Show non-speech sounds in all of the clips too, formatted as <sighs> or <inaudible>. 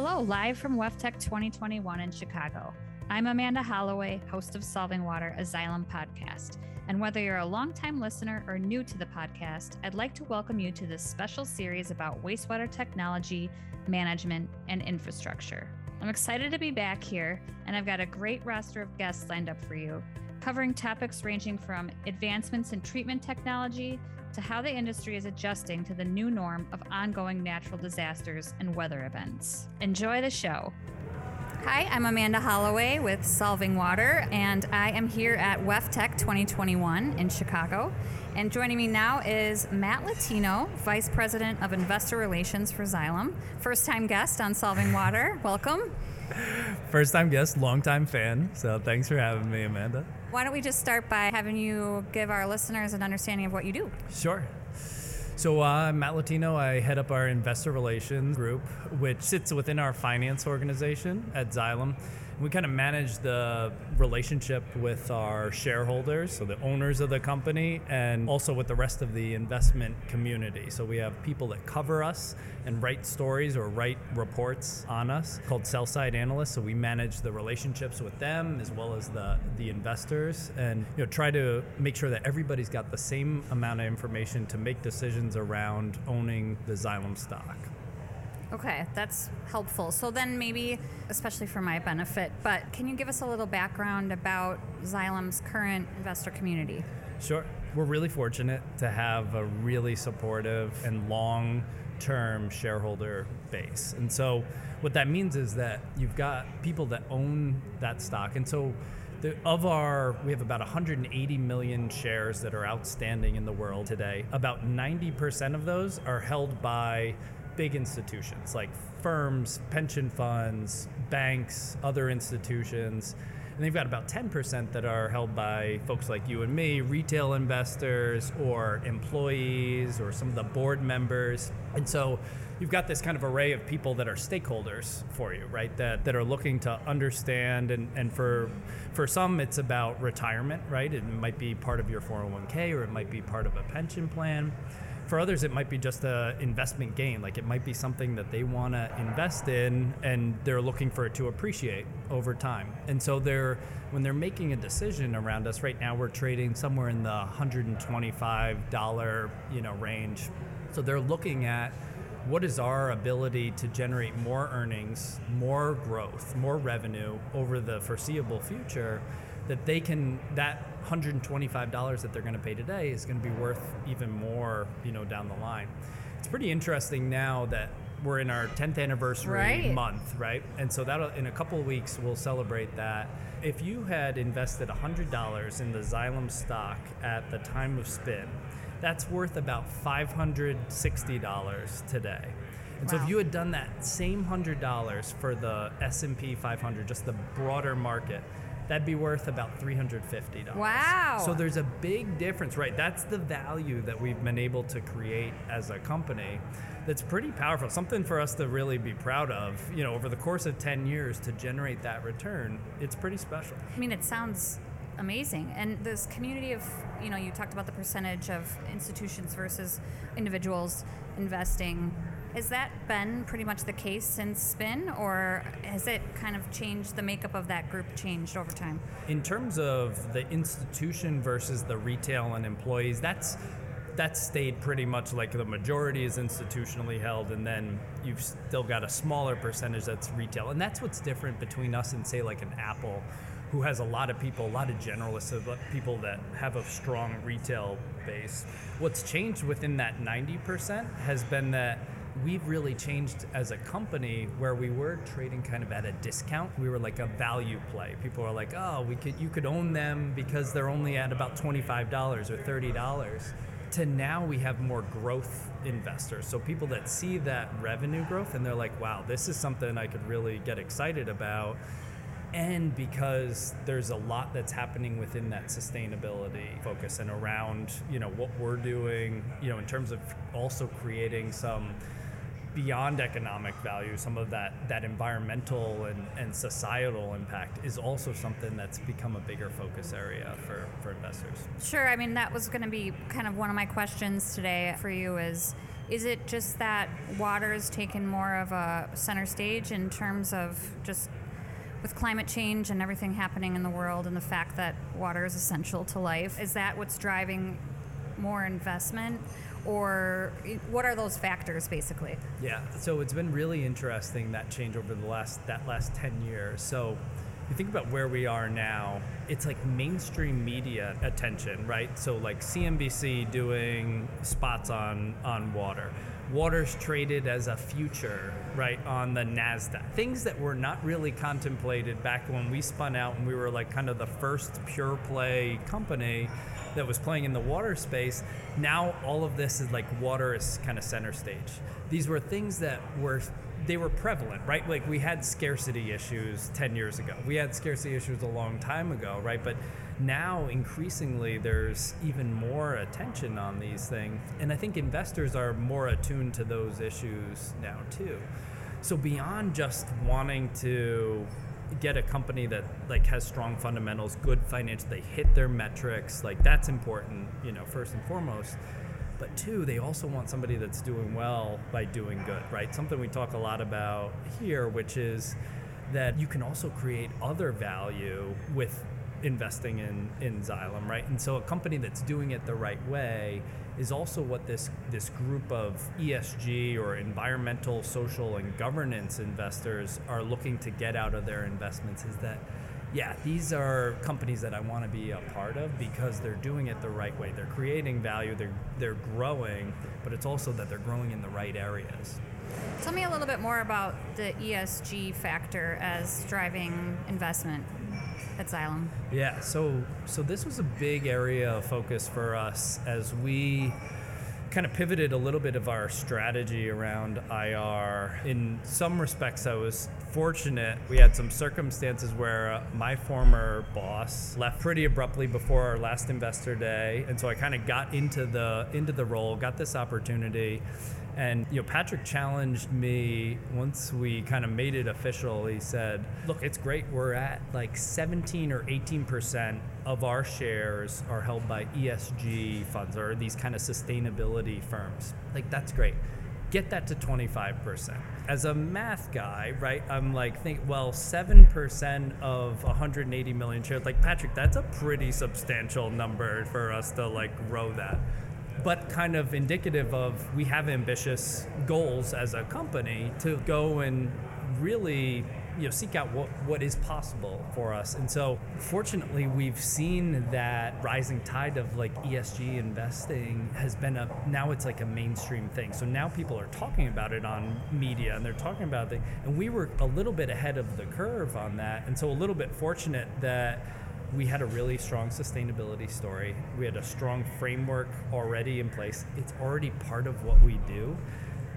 Hello, live from WEFTEC 2021 in Chicago. I'm Amanda Holloway, host of Solving Water, a Xylem podcast. And whether you're a longtime listener or new to the podcast, I'd like to welcome you to this special series about wastewater technology, management, and infrastructure. I'm excited to be back here, and I've got a great roster of guests lined up for you, covering topics ranging from advancements in treatment technology to how the industry is adjusting to the new norm of ongoing natural disasters and weather events. Enjoy the show. Hi, I'm Amanda Holloway with Solving Water, and I am here at WEFTEC 2021 in Chicago. And joining me now is Matt Latino, Vice President of Investor Relations for Xylem. First time guest on Solving Water. Welcome. First time guest, long time fan. So thanks for having me, Amanda. Why don't we just start by having you give our listeners an understanding of what you do? Sure. So uh, I'm Matt Latino. I head up our investor relations group, which sits within our finance organization at Xylem. We kind of manage the relationship with our shareholders, so the owners of the company, and also with the rest of the investment community. So we have people that cover us and write stories or write reports on us called sell side analysts. So we manage the relationships with them as well as the, the investors and you know try to make sure that everybody's got the same amount of information to make decisions around owning the Xylem stock. Okay, that's helpful. So then maybe, especially for my benefit, but can you give us a little background about Xylem's current investor community? Sure. We're really fortunate to have a really supportive and long term shareholder base. And so what that means is that you've got people that own that stock. And so the, of our, we have about 180 million shares that are outstanding in the world today. About 90% of those are held by big institutions like firms, pension funds, banks, other institutions. And they've got about 10% that are held by folks like you and me, retail investors or employees or some of the board members. And so you've got this kind of array of people that are stakeholders for you, right? That, that are looking to understand. And, and for, for some, it's about retirement, right? It might be part of your 401k or it might be part of a pension plan. For others, it might be just an investment gain. Like it might be something that they want to invest in and they're looking for it to appreciate over time. And so they're when they're making a decision around us right now, we're trading somewhere in the $125 you know range. So they're looking at what is our ability to generate more earnings, more growth, more revenue over the foreseeable future that they can that $125 that they're going to pay today is going to be worth even more, you know, down the line. It's pretty interesting now that we're in our 10th anniversary right. month, right? And so that in a couple of weeks we'll celebrate that. If you had invested $100 in the Xylem stock at the time of spin, that's worth about $560 today. And wow. so if you had done that same $100 for the S&P 500, just the broader market, that'd be worth about $350. Wow. So there's a big difference, right? That's the value that we've been able to create as a company that's pretty powerful. Something for us to really be proud of, you know, over the course of 10 years to generate that return, it's pretty special. I mean, it sounds amazing. And this community of, you know, you talked about the percentage of institutions versus individuals investing has that been pretty much the case since spin, or has it kind of changed the makeup of that group changed over time? In terms of the institution versus the retail and employees, that's that stayed pretty much like the majority is institutionally held, and then you've still got a smaller percentage that's retail, and that's what's different between us and say like an Apple, who has a lot of people, a lot of generalists, people that have a strong retail base. What's changed within that 90% has been that we've really changed as a company where we were trading kind of at a discount. We were like a value play. People are like, oh, we could you could own them because they're only at about $25 or $30 to now we have more growth investors. So people that see that revenue growth and they're like, wow, this is something I could really get excited about. And because there's a lot that's happening within that sustainability focus and around, you know, what we're doing, you know, in terms of also creating some beyond economic value, some of that, that environmental and, and societal impact is also something that's become a bigger focus area for, for investors. Sure. I mean, that was going to be kind of one of my questions today for you is is it just that water is taken more of a center stage in terms of just with climate change and everything happening in the world and the fact that water is essential to life? Is that what's driving more investment? Or what are those factors basically? Yeah, so it's been really interesting that change over the last that last 10 years. So you think about where we are now, it's like mainstream media attention, right? So like CNBC doing spots on on water. Water's traded as a future, right, on the NASDAQ. Things that were not really contemplated back when we spun out and we were like kind of the first pure play company that was playing in the water space. Now all of this is like water is kind of center stage. These were things that were they were prevalent, right? Like we had scarcity issues 10 years ago. We had scarcity issues a long time ago, right? But now increasingly there's even more attention on these things. And I think investors are more attuned to those issues now too. So beyond just wanting to get a company that like has strong fundamentals, good financial, they hit their metrics, like that's important, you know, first and foremost but two, they also want somebody that's doing well by doing good, right? Something we talk a lot about here, which is that you can also create other value with investing in, in Xylem, right? And so a company that's doing it the right way is also what this this group of ESG or environmental, social, and governance investors are looking to get out of their investments is that yeah, these are companies that I want to be a part of because they're doing it the right way. They're creating value, they're, they're growing, but it's also that they're growing in the right areas. Tell me a little bit more about the ESG factor as driving investment at Xylem. Yeah, so so this was a big area of focus for us as we kind of pivoted a little bit of our strategy around IR. In some respects, I was fortunate. We had some circumstances where uh, my former boss left pretty abruptly before our last investor day, and so I kind of got into the into the role, got this opportunity. And you know, Patrick challenged me once we kind of made it official. He said, "Look, it's great. We're at like 17 or 18 percent of our shares are held by ESG funds or these kind of sustainability firms. Like that's great. Get that to 25%. As a math guy, right? I'm like, think, well, 7% of 180 million shares. Like Patrick, that's a pretty substantial number for us to like grow that but kind of indicative of we have ambitious goals as a company to go and really you know seek out what, what is possible for us and so fortunately we've seen that rising tide of like esg investing has been a now it's like a mainstream thing so now people are talking about it on media and they're talking about it and we were a little bit ahead of the curve on that and so a little bit fortunate that we had a really strong sustainability story. We had a strong framework already in place. It's already part of what we do.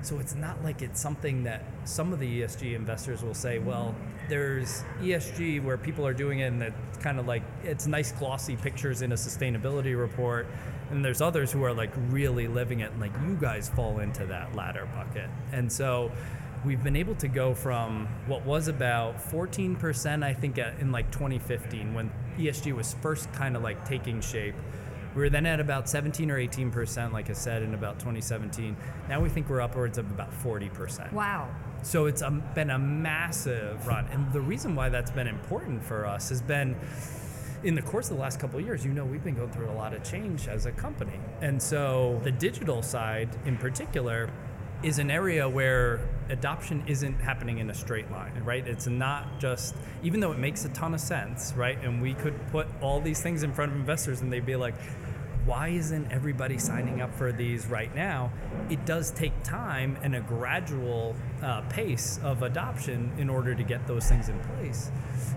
So it's not like it's something that some of the ESG investors will say, well, there's ESG where people are doing it and it's kind of like it's nice glossy pictures in a sustainability report. And there's others who are like really living it and like you guys fall into that latter bucket. And so we've been able to go from what was about 14%, I think, in like 2015 when ESG was first kind of like taking shape we were then at about 17 or 18 percent, like I said, in about 2017. Now we think we're upwards of about 40 percent. Wow. So it's a, been a massive run, and the reason why that's been important for us has been in the course of the last couple of years, you know, we've been going through a lot of change as a company. And so the digital side in particular is an area where adoption isn't happening in a straight line, right? It's not just, even though it makes a ton of sense, right? And we could put all these things in front of investors and they'd be like, why isn't everybody signing up for these right now? It does take time and a gradual uh, pace of adoption in order to get those things in place.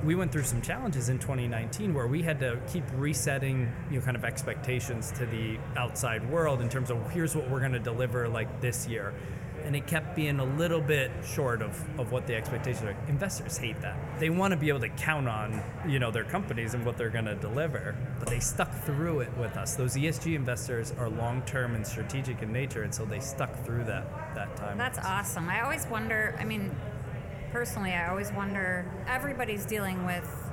We went through some challenges in 2019 where we had to keep resetting, you know, kind of expectations to the outside world in terms of here's what we're going to deliver like this year and it kept being a little bit short of, of what the expectations are. Investors hate that. They want to be able to count on, you know, their companies and what they're going to deliver, but they stuck through it with us. Those ESG investors are long-term and strategic in nature, and so they stuck through that that time. That's awesome. I always wonder, I mean, personally, I always wonder everybody's dealing with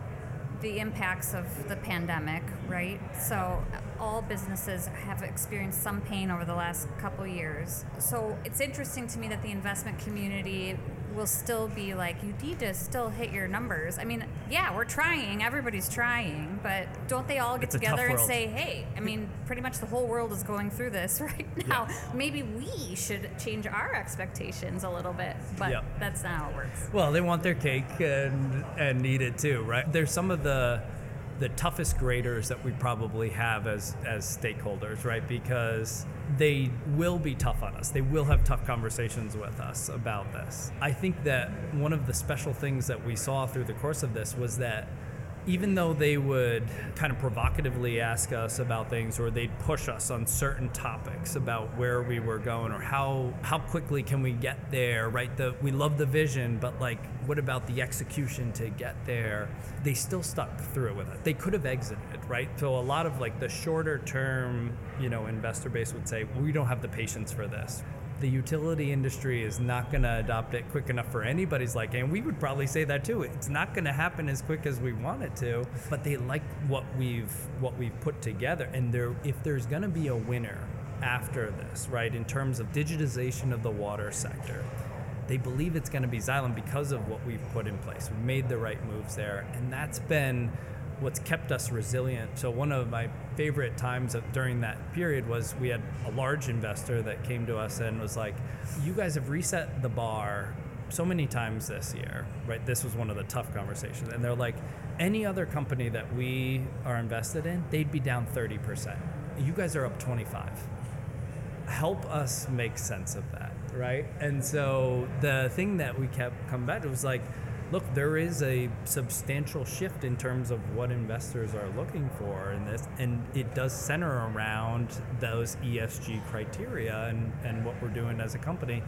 the impacts of the pandemic, right? So all businesses have experienced some pain over the last couple years. So it's interesting to me that the investment community will still be like, you need to still hit your numbers. I mean, yeah, we're trying, everybody's trying, but don't they all get It's together and say, hey, I mean, pretty much the whole world is going through this <laughs> right now. Maybe we should change our expectations a little bit, but Yep. that's not how it works. Well, they want their cake and and need it too, right? There's some of the the toughest graders that we probably have as as stakeholders, right? Because they will be tough on us. They will have tough conversations with us about this. I think that one of the special things that we saw through the course of this was that even though they would kind of provocatively ask us about things or they'd push us on certain topics about where we were going or how how quickly can we get there right? The we love the vision but like what about the execution to get there? They still stuck through with it. They could have exited right? So a lot of like the shorter term you know investor base would say we don't have the patience for this the utility industry is not going to adopt it quick enough for anybody's liking. And we would probably say that too. It's not going to happen as quick as we want it to, but they like what we've what we've put together. And there, if there's going to be a winner after this, right, in terms of digitization of the water sector, they believe it's going to be Xylem because of what we've put in place. We've made the right moves there, and that's been what's kept us resilient. So one of my favorite times of, during that period was we had a large investor that came to us and was like, "You guys have reset the bar so many times this year, right? This was one of the tough conversations." And they're like, "Any other company that we are invested in, they'd be down 30%. You guys are up 25." help us make sense of that, right? And so the thing that we kept coming back to was like, look, there is a substantial shift in terms of what investors are looking for in this, and it does center around those ESG criteria and, and what we're doing as a company.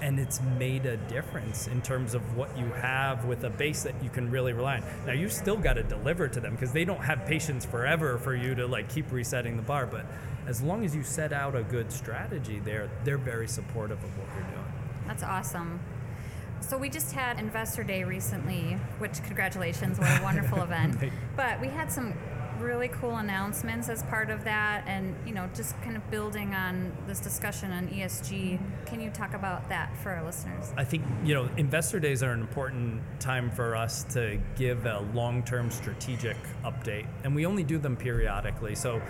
And it's made a difference in terms of what you have with a base that you can really rely on. Now you still got to deliver to them because they don't have patience forever for you to like keep resetting the bar. But as long as you set out a good strategy there, they're very supportive of what you're doing. That's awesome. So we just had Investor Day recently, which congratulations, what a wonderful <laughs> event. But we had some really cool announcements as part of that and you know just kind of building on this discussion on ESG. Can you talk about that for our listeners? I think you know investor days are an important time for us to give a long-term strategic update, and we only do them periodically. So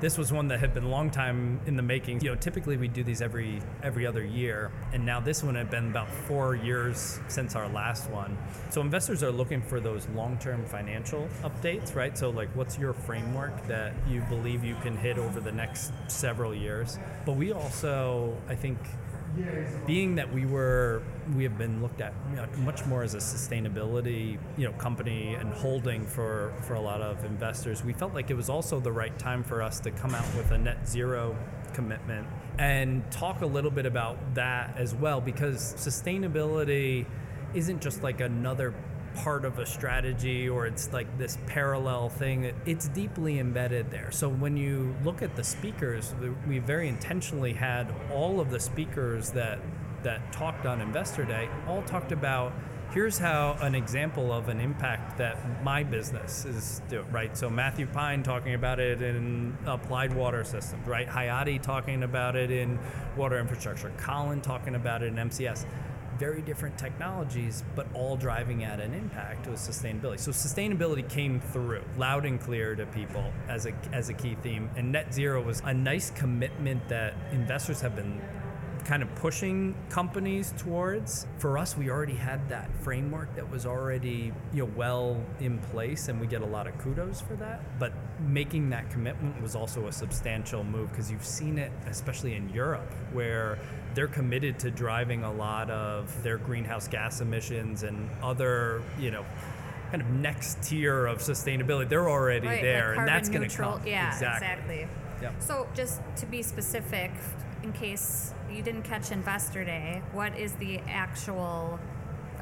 this was one that had been long time in the making. You know, typically we do these every every other year, and now this one had been about four years since our last one. So investors are looking for those long-term financial updates, right? So like, what's your framework that you believe you can hit over the next several years? But we also, I think, being that we were we have been looked at you know, much more as a sustainability you know company and holding for for a lot of investors we felt like it was also the right time for us to come out with a net zero commitment and talk a little bit about that as well because sustainability isn't just like another part of a strategy or it's like this parallel thing it's deeply embedded there. So when you look at the speakers we very intentionally had all of the speakers that that talked on investor day all talked about here's how an example of an impact that my business is doing right? So matthew pine talking about it in applied water systems right? Hayati talking about it in water infrastructure. Colin talking about it in mcs very different technologies, but all driving at an impact with sustainability. So sustainability came through loud and clear to people as a as a key theme, and net zero was a nice commitment that investors have been kind of pushing companies towards. For us, we already had that framework that was already you know well in place, and we get a lot of kudos for that. But making that commitment was also a substantial move because you've seen it, especially in Europe, where they're committed to driving a lot of their greenhouse gas emissions and other you know kind of next tier of sustainability. They're already Right, there, like and that's going to neutral. come. Yeah, exactly. exactly. Yep. So, just to be specific, in case you didn't catch Investor Day, what is the actual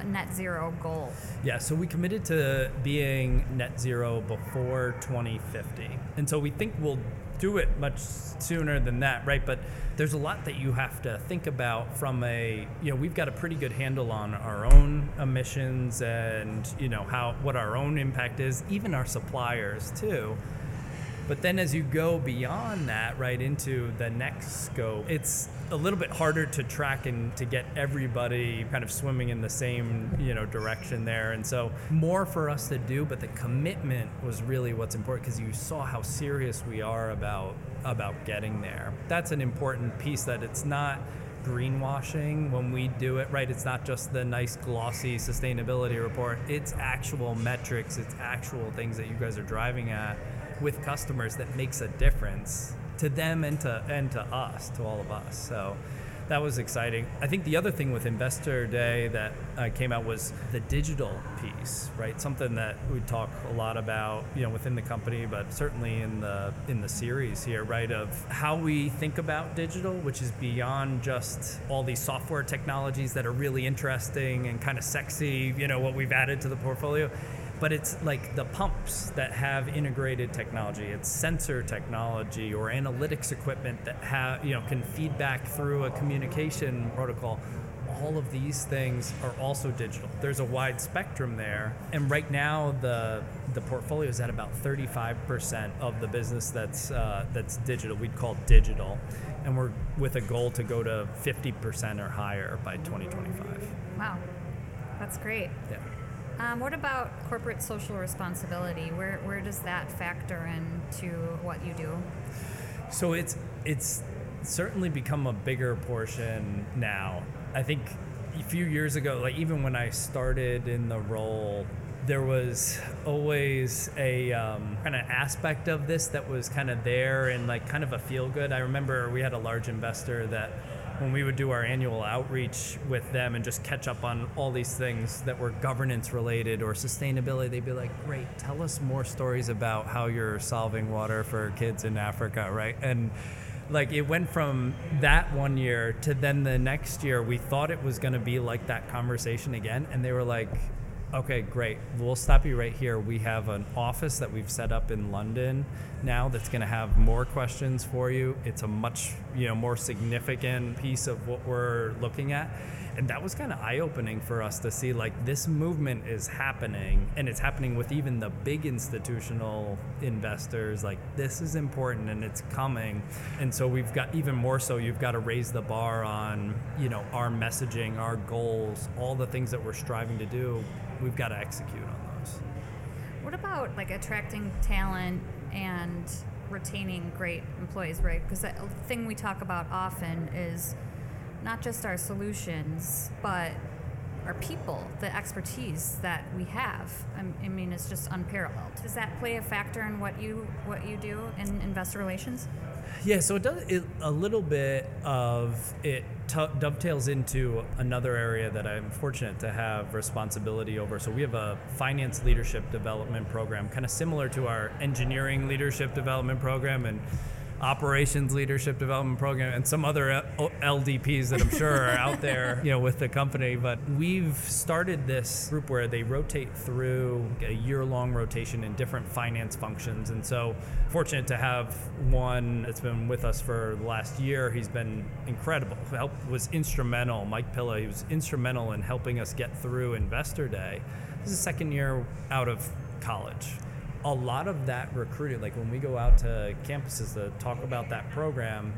net zero goal? Yeah, so we committed to being net zero before 2050. And so we think we'll do it much sooner than that, right? But there's a lot that you have to think about from a you know we've got a pretty good handle on our own emissions and you know how what our own impact is, even our suppliers too. But then as you go beyond that, right into the next scope, it's a little bit harder to track and to get everybody kind of swimming in the same, you know, direction there. And so more for us to do, but the commitment was really what's important because you saw how serious we are about about getting there. That's an important piece that it's not greenwashing when we do it right it's not just the nice glossy sustainability report it's actual metrics it's actual things that you guys are driving at with customers that makes a difference to them and to and to us, to all of us. So that was exciting. I think the other thing with Investor Day that uh, came out was the digital piece, right? Something that we talk a lot about, you know, within the company, but certainly in the in the series here, right? Of how we think about digital, which is beyond just all these software technologies that are really interesting and kind of sexy, you know, what we've added to the portfolio but it's like the pumps that have integrated technology. It's sensor technology or analytics equipment that have you know can feed back through a communication protocol. All of these things are also digital. There's a wide spectrum there. And right now the the portfolio is at about 35% of the business that's uh, that's digital. We'd call digital. And we're with a goal to go to 50% or higher by 2025 wow. That's great. Yeah um, what about corporate social responsibility? Where, where does that factor into what you do? So it's it's certainly become a bigger portion now. I think a few years ago, like even when I started in the role, there was always a um, kind of aspect of this that was kind of there and like kind of a feel good. I remember we had a large investor that when we would do our annual outreach with them and just catch up on all these things that were governance related or sustainability, they'd be like, Great, tell us more stories about how you're solving water for kids in Africa, right? And like it went from that one year to then the next year, we thought it was going to be like that conversation again. And they were like, Okay, great. We'll stop you right here. We have an office that we've set up in London now that's going to have more questions for you. It's a much, you know, more significant piece of what we're looking at. And that was kind of eye-opening for us to see like this movement is happening and it's happening with even the big institutional investors like this is important and it's coming. And so we've got even more so you've got to raise the bar on, you know, our messaging, our goals, all the things that we're striving to do we've got to execute on those. What about like attracting talent and retaining great employees, right? Because the thing we talk about often is not just our solutions, but our people, the expertise that we have. I mean, it's just unparalleled. Does that play a factor in what you what you do in investor relations? Yeah, so it does it, a little bit of it t- dovetails into another area that I'm fortunate to have responsibility over. So we have a finance leadership development program, kind of similar to our engineering leadership development program, and operations leadership development program and some other LDPs that I'm sure are out there, <laughs> you know, with the company. But we've started this group where they rotate through a year-long rotation in different finance functions, and so fortunate to have one that's been with us for the last year. He's been incredible. Help was instrumental. Mike Pilla, he was instrumental in helping us get through Investor Day. This is the second year out of college a lot of that recruiting, like when we go out to campuses to talk about that program,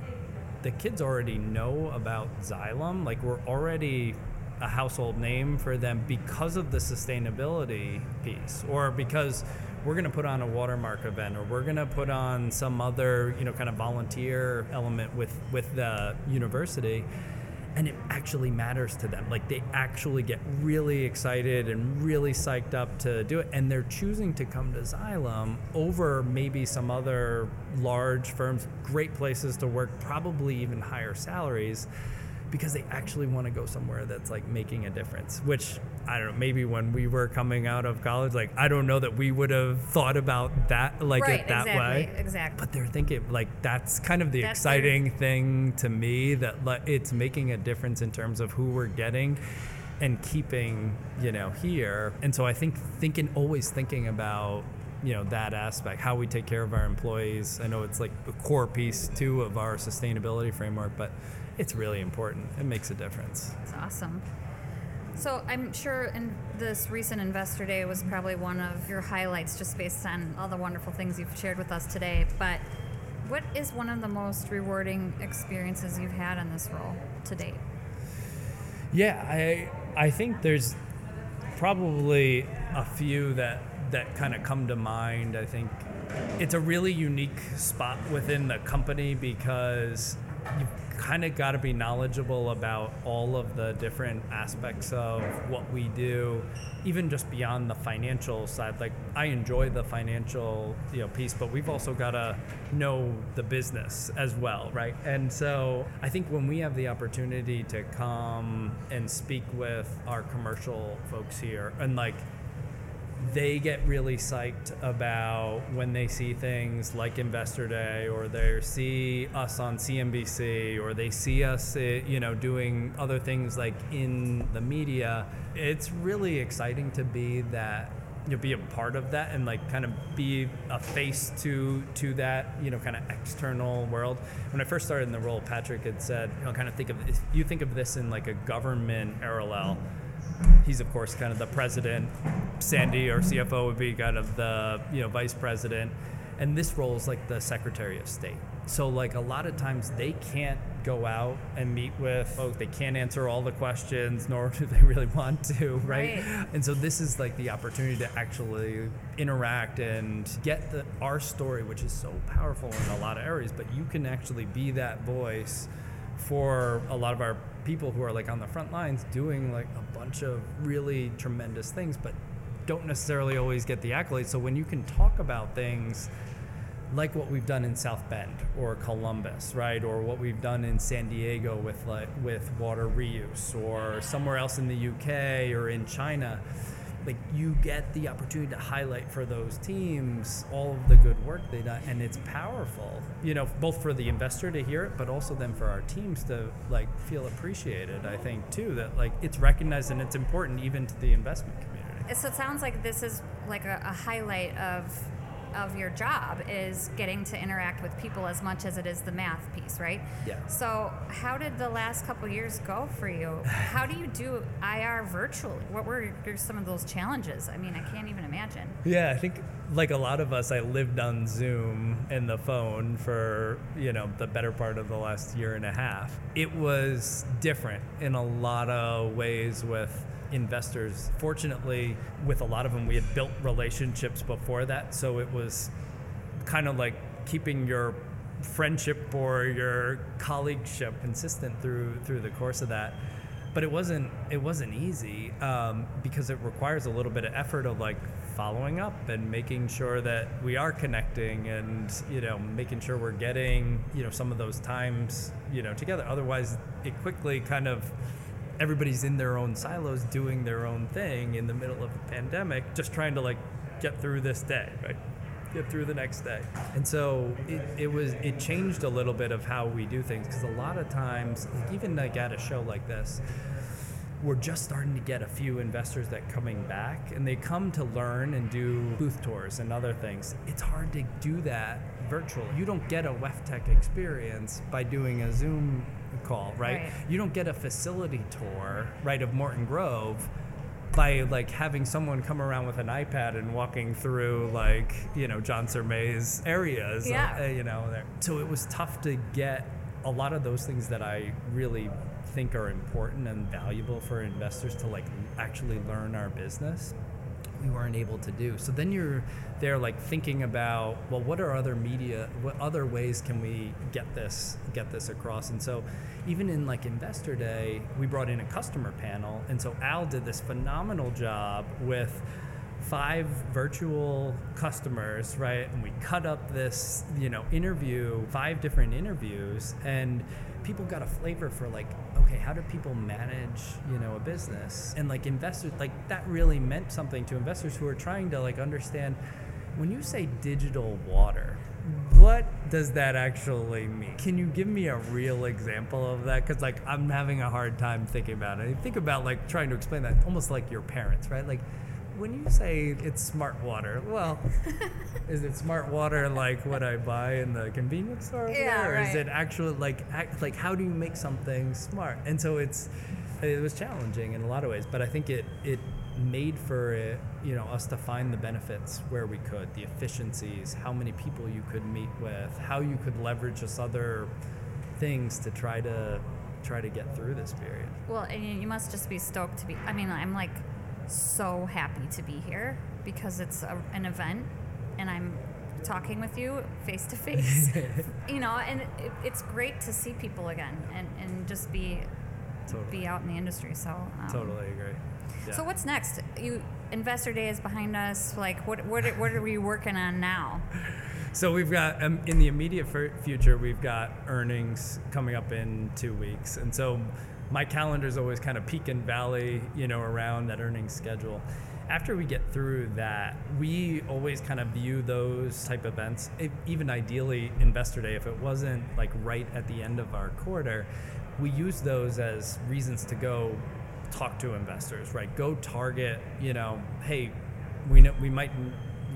the kids already know about Xylem. Like we're already a household name for them because of the sustainability piece, or because we're going to put on a watermark event, or we're going to put on some other, you know, kind of volunteer element with with the university and it actually matters to them. Like they actually get really excited and really psyched up to do it, and they're choosing to come to Xylem over maybe some other large firms, great places to work, probably even higher salaries because they actually want to go somewhere that's like making a difference which i don't know maybe when we were coming out of college like i don't know that we would have thought about that like right, it that exactly, way. exactly but they're thinking like that's kind of the that's exciting thing to me that like, it's making a difference in terms of who we're getting and keeping you know here. And so i think thinking always thinking about you know that aspect, how we take care of our employees. I know it's like a core piece too of our sustainability framework, but it's really important. It makes a difference. It's awesome. So I'm sure in this recent Investor Day was probably one of your highlights, just based on all the wonderful things you've shared with us today. But what is one of the most rewarding experiences you've had in this role to date? Yeah, I I think there's probably a few that that kind of come to mind. I think it's a really unique spot within the company because you've kind of got to be knowledgeable about all of the different aspects of what we do, even just beyond the financial side. Like I enjoy the financial you know piece, but we've also got to know the business as well, right? And so I think when we have the opportunity to come and speak with our commercial folks here and like they get really psyched about when they see things like Investor Day or they see us on CNBC or they see us, eh, you know, doing other things like in the media. It's really exciting to be that you know, be a part of that and like kind of be a face to to that you know kind of external world. When I first started in the role, Patrick had said, you know, kind of think of you think of this in like a government parallel. He's of course kind of the president. Sandy, our CFO, would be kind of the you know vice president, and this role is like the Secretary of State. So like a lot of times they can't go out and meet with folks. They can't answer all the questions, <laughs> nor do they really want to, right? Right. And so this is like the opportunity to actually interact and get the our story, which is so powerful in a lot of areas. But you can actually be that voice for a lot of our people who are like on the front lines doing like a bunch of really tremendous things, but don't necessarily always get the accolades. So when you can talk about things like what we've done in South Bend or Columbus, right, or what we've done in San Diego with like with water reuse, or somewhere else in the UK or in China, like you get the opportunity to highlight for those teams all of the good work they done, and it's powerful, you know, both for the investor to hear it, but also then for our teams to like feel appreciated. I think too that like it's recognized and it's important even to the investment community. So it sounds like this is like a, a highlight of of your job is getting to interact with people as much as it is the math piece, right? Yeah. So how did the last couple years go for you? <sighs> How do you do IR virtually? What were some of those challenges? I mean, I can't even imagine. Yeah, I think like a lot of us, I lived on Zoom and the phone for you know the better part of the last year and a half. It was different in a lot of ways with investors. Fortunately, with a lot of them, we had built relationships before that, so it was kind of like keeping your friendship or your colleagueship consistent through through the course of that but it wasn't it wasn't easy um, because it requires a little bit of effort of like following up and making sure that we are connecting and you know making sure we're getting you know some of those times you know together otherwise it quickly kind of everybody's in their own silos doing their own thing in the middle of a pandemic just trying to like get through this day right? Get through the next day. And so it, it was it changed a little bit of how we do things because a lot of times like even like at a show like this we're just starting to get a few investors that coming back and they come to learn and do booth tours and other things. It's hard to do that virtually. You don't get a WEFTEC experience by doing a zoom call right, Right. you don't get a facility tour right of morton grove by like having someone come around with an ipad and walking through like you know john Surmay's areas Yeah. uh, you know there. so it was tough to get a lot of those things that i really think are important and valuable for investors to like actually learn our business we weren't able to do. So then you're there like thinking about well what are other media what other ways can we get this get this across? And so even in like investor day we brought in a customer panel. And so al did this phenomenal job with five virtual customers right? And we cut up this you know interview five different interviews. And people got a flavor for like okay how do people manage you know a business? And like investors like that really meant something to investors who are trying to like understand when you say digital water what does that actually mean? Can you give me a real example of that? Because like i'm having a hard time thinking about it. I think about like trying to explain that almost like your parents right? Like when you say it's smart water, well, <laughs> is it smart water like what I buy in the convenience store? Yeah, there, Or is it actual like act, like how do you make something smart? And so it's it was challenging in a lot of ways, but I think it it made for it, you know, us to find the benefits where we could, the efficiencies, how many people you could meet with, how you could leverage just other things to try to try to get through this period. Well, and you must just be stoked to be. I mean, I'm like so happy to be here because it's a, an event and I'm talking with you face to face. You know, and it, it's great to see people again and, and just be Totally. be out in the industry. So um, Totally agree. Yeah. So what's next? You Investor Day is behind us. Like, what what are, what are we working on now? <laughs> So we've got um, in the immediate future, we've got earnings coming up in two weeks, and so my calendar is always kind of peak and valley, you know, around that earnings schedule. After we get through that, we always kind of view those type events, even ideally Investor Day, if it wasn't like right at the end of our quarter, we use those as reasons to go talk to investors, right? Go target, you know, hey, we know we might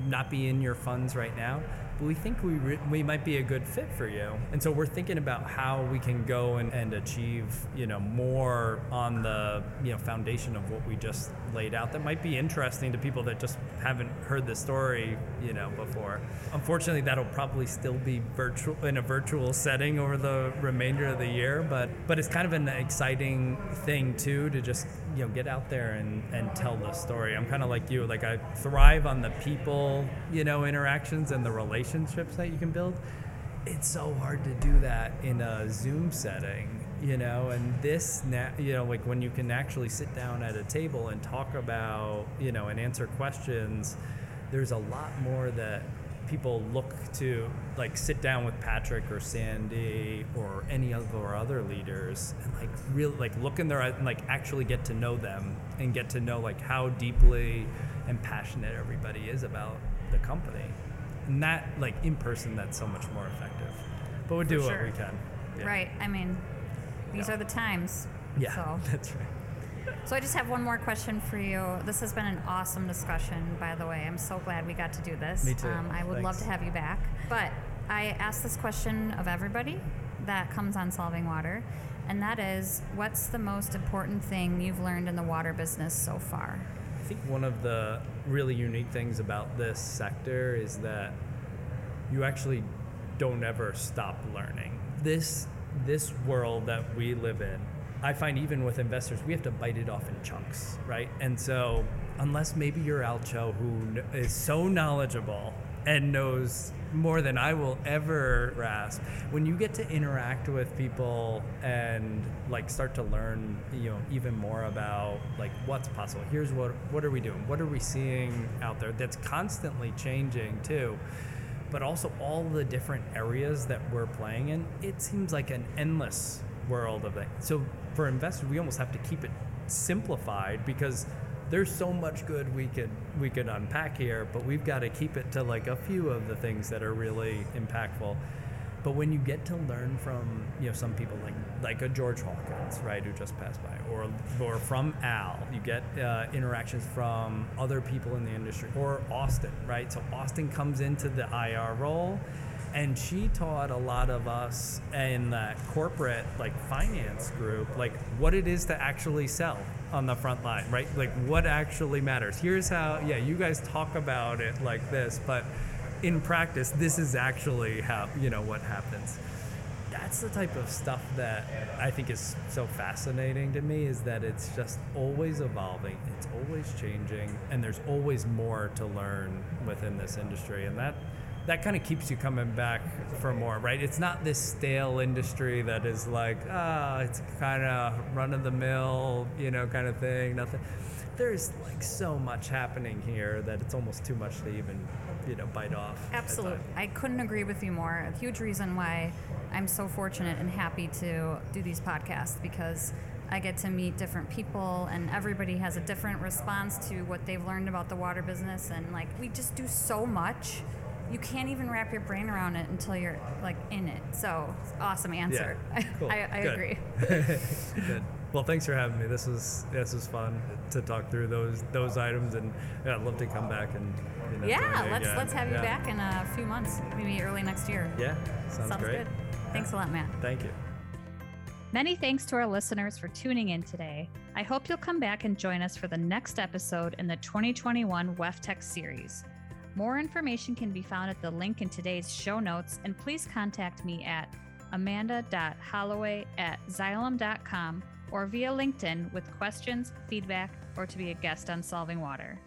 not be in your funds right now, we think we re- we might be a good fit for you. And so we're thinking about how we can go and, and achieve, you know, more on the you know foundation of what we just laid out that might be interesting to people that just haven't heard the story, you know, before. Unfortunately, that'll probably still be virtual in a virtual setting over the remainder of the year, but but it's kind of an exciting thing too to just you know get out there and, and tell the story. I'm kind of like you, like I thrive on the people, you know, interactions and the relationships that you can build. It's so hard to do that in a Zoom setting, you know, and this, na- you know, like when you can actually sit down at a table and talk about, you know, and answer questions, there's a lot more that people look to like sit down with Patrick or Sandy or any of our other leaders and like really like look in their eyes and like actually get to know them and get to know like how deeply and passionate everybody is about the company. And that like in person that's so much more effective. But we'll do For what we can. Yeah. Right. I mean, these Yeah. are the times. Yeah. So. <laughs> That's right. So I just have one more question for you. This has been an awesome discussion, by the way. I'm so glad we got to do this. Me too. Um, I would love to have you back. But I ask this question of everybody that comes on Solving Water, and that is, what's the most important thing you've learned in the water business so far? I think one of the really unique things about this sector is that you actually don't ever stop learning. This this world that we live in, I find even with investors, we have to bite it off in chunks, right? And so unless maybe you're Al Cho who is so knowledgeable and knows more than I will ever grasp. When you get to interact with people and like start to learn, you know, even more about like what's possible. Here's what what are we doing? What are we seeing out there that's constantly changing too. But also all the different areas that we're playing in, it seems like an endless world of it. So for investors, we almost have to keep it simplified because there's so much good we could we could unpack here, but we've got to keep it to like a few of the things that are really impactful. But when you get to learn from you know some people like like a George Hawkins, right, who just passed by, or or from Al, you get uh, interactions from other people in the industry, or Austin, right? So Austin comes into the IR role, and she taught a lot of us in that corporate like finance group like what it is to actually sell on the front line, right? Like what actually matters. Here's how. Yeah, you guys talk about it like this, but in practice, this is actually how you know what happens. That's the type of stuff that I think is so fascinating to me. Is that it's just always evolving, it's always changing, and there's always more to learn within this industry, and that that kind of keeps you coming back for more, right? It's not this stale industry that is like, ah, it's kind of run of the mill, you know, kind of thing. Nothing. There's like so much happening here that it's almost too much to even, you know, bite off. Absolutely. I couldn't agree with you more. A huge reason why I'm so fortunate and happy to do these podcasts because I get to meet different people and everybody has a different response to what they've learned about the water business and like we just do so much. You can't even wrap your brain around it until you're like in it. So, awesome answer. Yeah. <laughs> Cool. I, I agree. <laughs> Good. Well, thanks for having me. This was this was fun to talk through those those items, and yeah, I'd love to come back and you know, yeah, let's again. let's have you Yeah. back in a few months, maybe early next year. Yeah, sounds, great. good. Thanks a lot, Matt. Thank you. Many thanks to our listeners for tuning in today. I hope you'll come back and join us for the next episode in the 2021 WEFTEC series. More information can be found at the link in today's show notes, and please contact me at amanda.holloway at xylem.com or via LinkedIn with questions, feedback, or to be a guest on Solving Water.